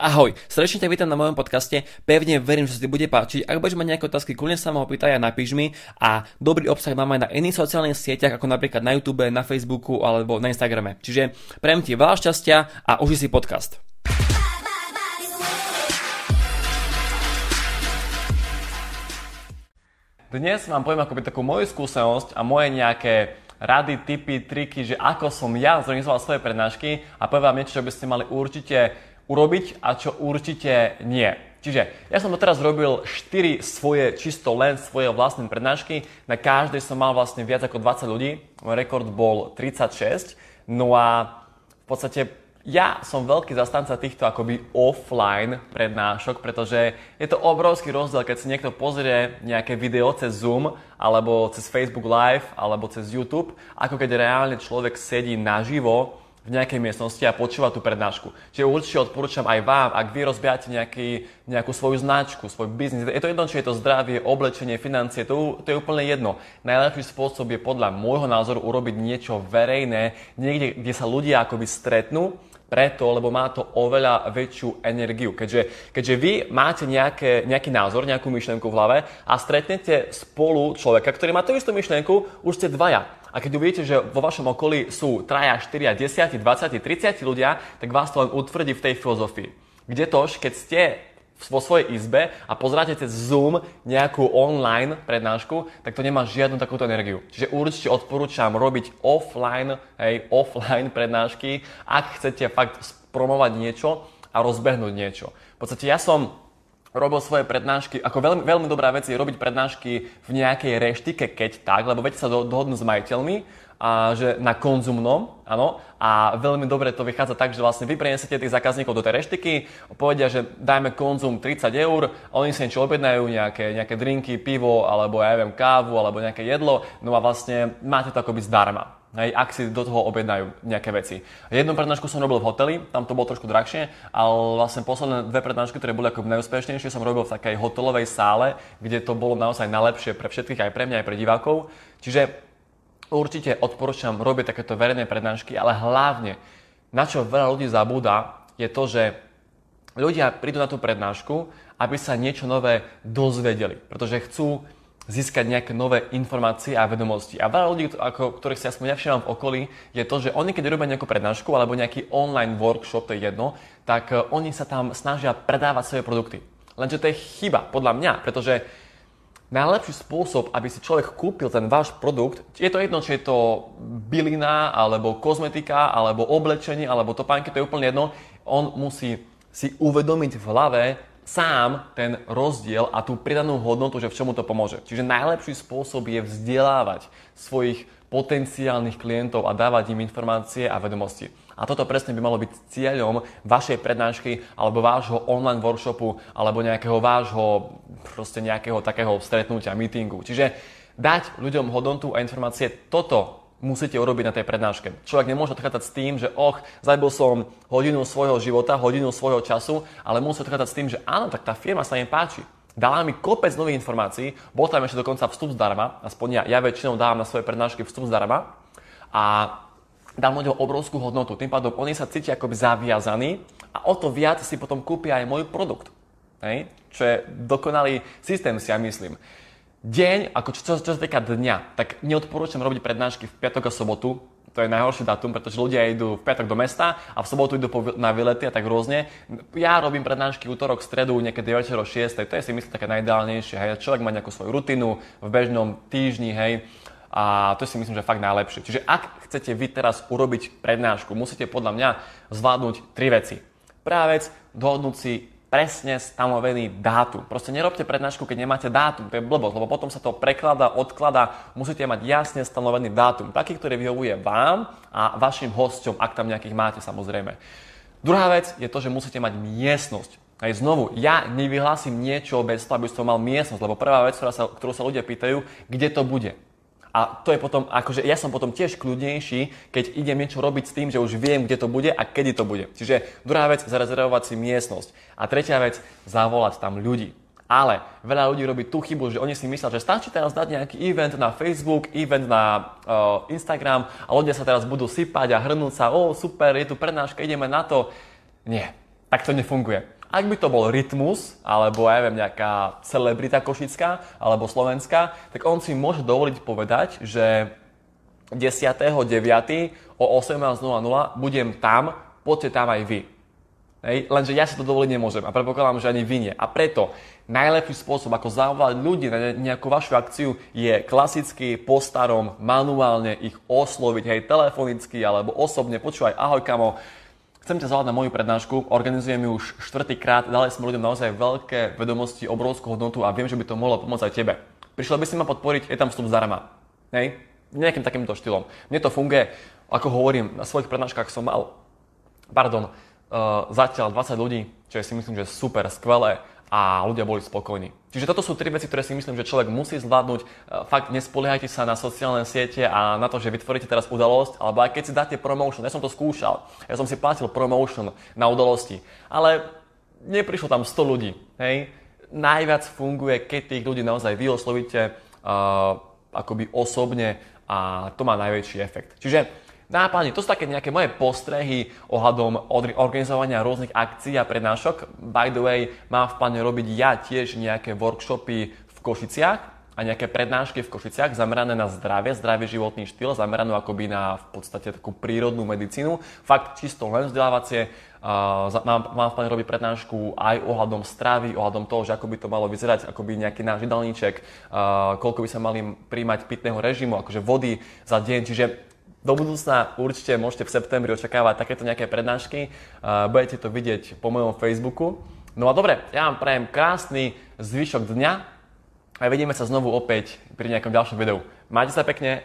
Ahoj, srdečne ťa vítam na mojom podcaste, pevne verím, že sa bude páčiť. Ak budeš mať nejaké otázky, kľudne sa ma opýtaj a napíš mi. A dobrý obsah mám aj na iných sociálnych sieťach, ako napríklad na YouTube, na Facebooku alebo na Instagrame. Čiže prejem ti veľa šťastia a uži si podcast. Dnes vám poviem akoby takú moju skúsenosť a moje nejaké rady, tipy, triky, že ako som ja zorganizoval svoje prednášky a poviem vám niečo, čo by ste mali určite urobiť a čo určite nie. Čiže ja som doteraz robil 4 svoje, čisto len svoje vlastné prednášky. Na každej som mal vlastne viac ako 20 ľudí. Môj rekord bol 36. No a v podstate ja som veľký zastanca týchto akoby offline prednášok, pretože je to obrovský rozdiel, keď si niekto pozrie nejaké video cez Zoom, alebo cez Facebook Live, alebo cez YouTube, ako keď reálne človek sedí naživo v nejakej miestnosti a počúva tú prednášku. Čiže určite odporúčam aj vám, ak vy rozbiate nejaký, nejakú svoju značku, svoj biznis, je to jedno, či je to zdravie, oblečenie, financie, to, to je úplne jedno. Najlepší spôsob je podľa môjho názoru urobiť niečo verejné, niekde, kde sa ľudia akoby stretnú, preto, lebo má to oveľa väčšiu energiu. Keďže, keďže vy máte nejaké, nejaký názor, nejakú myšlienku v hlave a stretnete spolu človeka, ktorý má tú istú myšlienku, už ste dvaja. A keď uvidíte, že vo vašom okolí sú 3, 4, 10, 20, 30 ľudia, tak vás to len utvrdí v tej filozofii. Kde tož, keď ste vo svojej izbe a pozráte cez Zoom nejakú online prednášku, tak to nemá žiadnu takúto energiu. Čiže určite odporúčam robiť offline, hej, offline prednášky, ak chcete fakt promovať niečo a rozbehnúť niečo. V podstate ja som robil svoje prednášky, ako veľmi, veľmi dobrá vec je robiť prednášky v nejakej reštike, keď tak, lebo viete sa do, dohodnúť s majiteľmi, a že na konzumnom, áno, a veľmi dobre to vychádza tak, že vlastne vy preniesiete tých zákazníkov do tej reštiky, povedia, že dajme konzum 30 eur, oni si niečo objednajú, nejaké, nejaké drinky, pivo, alebo ja neviem, kávu, alebo nejaké jedlo, no a vlastne máte to akoby zdarma. Hej, ak si do toho objednajú nejaké veci. Jednu prednášku som robil v hoteli, tam to bolo trošku drahšie, ale vlastne posledné dve prednášky, ktoré boli ako najúspešnejšie, som robil v takej hotelovej sále, kde to bolo naozaj najlepšie pre všetkých, aj pre mňa, aj pre divákov. Čiže určite odporúčam robiť takéto verejné prednášky, ale hlavne, na čo veľa ľudí zabúda, je to, že ľudia prídu na tú prednášku, aby sa niečo nové dozvedeli, pretože chcú získať nejaké nové informácie a vedomosti. A veľa ľudí, ako, ktorých si aspoň ja všimám v okolí, je to, že oni keď robia nejakú prednášku alebo nejaký online workshop, to je jedno, tak uh, oni sa tam snažia predávať svoje produkty. Lenže to je chyba, podľa mňa, pretože najlepší spôsob, aby si človek kúpil ten váš produkt, je to jedno, či je to bylina, alebo kozmetika, alebo oblečenie, alebo topánky, to je úplne jedno, on musí si uvedomiť v hlave, sám ten rozdiel a tú pridanú hodnotu, že v čomu to pomôže. Čiže najlepší spôsob je vzdelávať svojich potenciálnych klientov a dávať im informácie a vedomosti. A toto presne by malo byť cieľom vašej prednášky alebo vášho online workshopu alebo nejakého vášho proste nejakého takého stretnutia, meetingu. Čiže dať ľuďom hodnotu a informácie, toto musíte urobiť na tej prednáške. Človek nemôže odchádzať s tým, že och, zabil som hodinu svojho života, hodinu svojho času, ale musí odchádzať s tým, že áno, tak tá firma sa im páči. Dala mi kopec nových informácií, bol tam ešte dokonca vstup zdarma, aspoň ja, ja väčšinou dávam na svoje prednášky vstup zdarma a dám ľuďom obrovskú hodnotu. Tým pádom oni sa cítia akoby zaviazaní a o to viac si potom kúpia aj môj produkt. Hej? Čo je dokonalý systém si ja myslím deň, ako čo, čo, čo sa týka dňa, tak neodporúčam robiť prednášky v piatok a sobotu, to je najhorší datum, pretože ľudia idú v piatok do mesta a v sobotu idú na vylety a tak rôzne. Ja robím prednášky útorok, stredu, niekedy večer o 6, to je si myslím také najideálnejšie. Hej. Človek má nejakú svoju rutinu v bežnom týždni, hej, a to si myslím, že fakt najlepšie. Čiže ak chcete vy teraz urobiť prednášku, musíte podľa mňa zvládnuť tri veci. Prvá vec, dohodnúť si presne stanovený dátum. Proste nerobte prednášku, keď nemáte dátum, to je blbosť, lebo potom sa to prekladá, odkladá, musíte mať jasne stanovený dátum, taký, ktorý vyhovuje vám a vašim hosťom, ak tam nejakých máte samozrejme. Druhá vec je to, že musíte mať miestnosť. Aj znovu, ja nevyhlásim niečo bez toho, aby som mal miestnosť, lebo prvá vec, ktorá sa, ktorú sa ľudia pýtajú, kde to bude. A to je potom, akože ja som potom tiež kľudnejší, keď idem niečo robiť s tým, že už viem, kde to bude a kedy to bude. Čiže druhá vec, zarezervovať si miestnosť. A tretia vec, zavolať tam ľudí. Ale veľa ľudí robí tú chybu, že oni si myslia, že stačí teraz dať nejaký event na Facebook, event na uh, Instagram a ľudia sa teraz budú sypať a hrnúť sa, o super, je tu prednáška, ideme na to. Nie. tak to nefunguje. Ak by to bol Rytmus, alebo ja neviem, nejaká celebrita košická, alebo slovenská, tak on si môže dovoliť povedať, že 10.9. o 18.00 budem tam, poďte tam aj vy. Hej? Lenže ja si to dovoliť nemôžem a predpokladám, že ani vy nie. A preto najlepší spôsob, ako zavolať ľudí na nejakú vašu akciu, je klasicky po starom, manuálne ich osloviť, hej, telefonicky alebo osobne. Počúvaj, ahoj kamo, Chcem ťa zavolať na moju prednášku, organizujem ju už štvrtýkrát, dali sme ľuďom naozaj veľké vedomosti, obrovskú hodnotu a viem, že by to mohlo pomôcť aj tebe. Prišiel by si ma podporiť, je tam vstup zdarma. Hej? Nejakým takýmto štýlom. Mne to funguje, ako hovorím, na svojich prednáškach som mal, pardon, uh, zatiaľ 20 ľudí, čo je si myslím, že super, skvelé a ľudia boli spokojní. Čiže toto sú tri veci, ktoré si myslím, že človek musí zvládnuť. E, fakt nespoliehajte sa na sociálne siete a na to, že vytvoríte teraz udalosť, alebo aj keď si dáte promotion, ja som to skúšal, ja som si platil promotion na udalosti, ale neprišlo tam 100 ľudí. Hej? Najviac funguje, keď tých ľudí naozaj vy oslovíte uh, akoby osobne a to má najväčší efekt. Čiže Nápadne, to sú také nejaké moje postrehy ohľadom organizovania rôznych akcií a prednášok. By the way, mám v pláne robiť ja tiež nejaké workshopy v Košiciach a nejaké prednášky v Košiciach zamerané na zdravie, zdravý životný štýl, zameranú akoby na v podstate takú prírodnú medicínu. Fakt čisto len vzdelávacie. Uh, mám, mám v pláne robiť prednášku aj ohľadom stravy, ohľadom toho, že ako by to malo vyzerať, ako by nejaký náš jedálniček, uh, koľko by sa mali príjmať pitného režimu, akože vody za deň. Čiže do budúcna určite môžete v septembri očakávať takéto nejaké prednášky. Budete to vidieť po mojom Facebooku. No a dobre, ja vám prajem krásny zvyšok dňa a vidíme sa znovu opäť pri nejakom ďalšom videu. Majte sa pekne,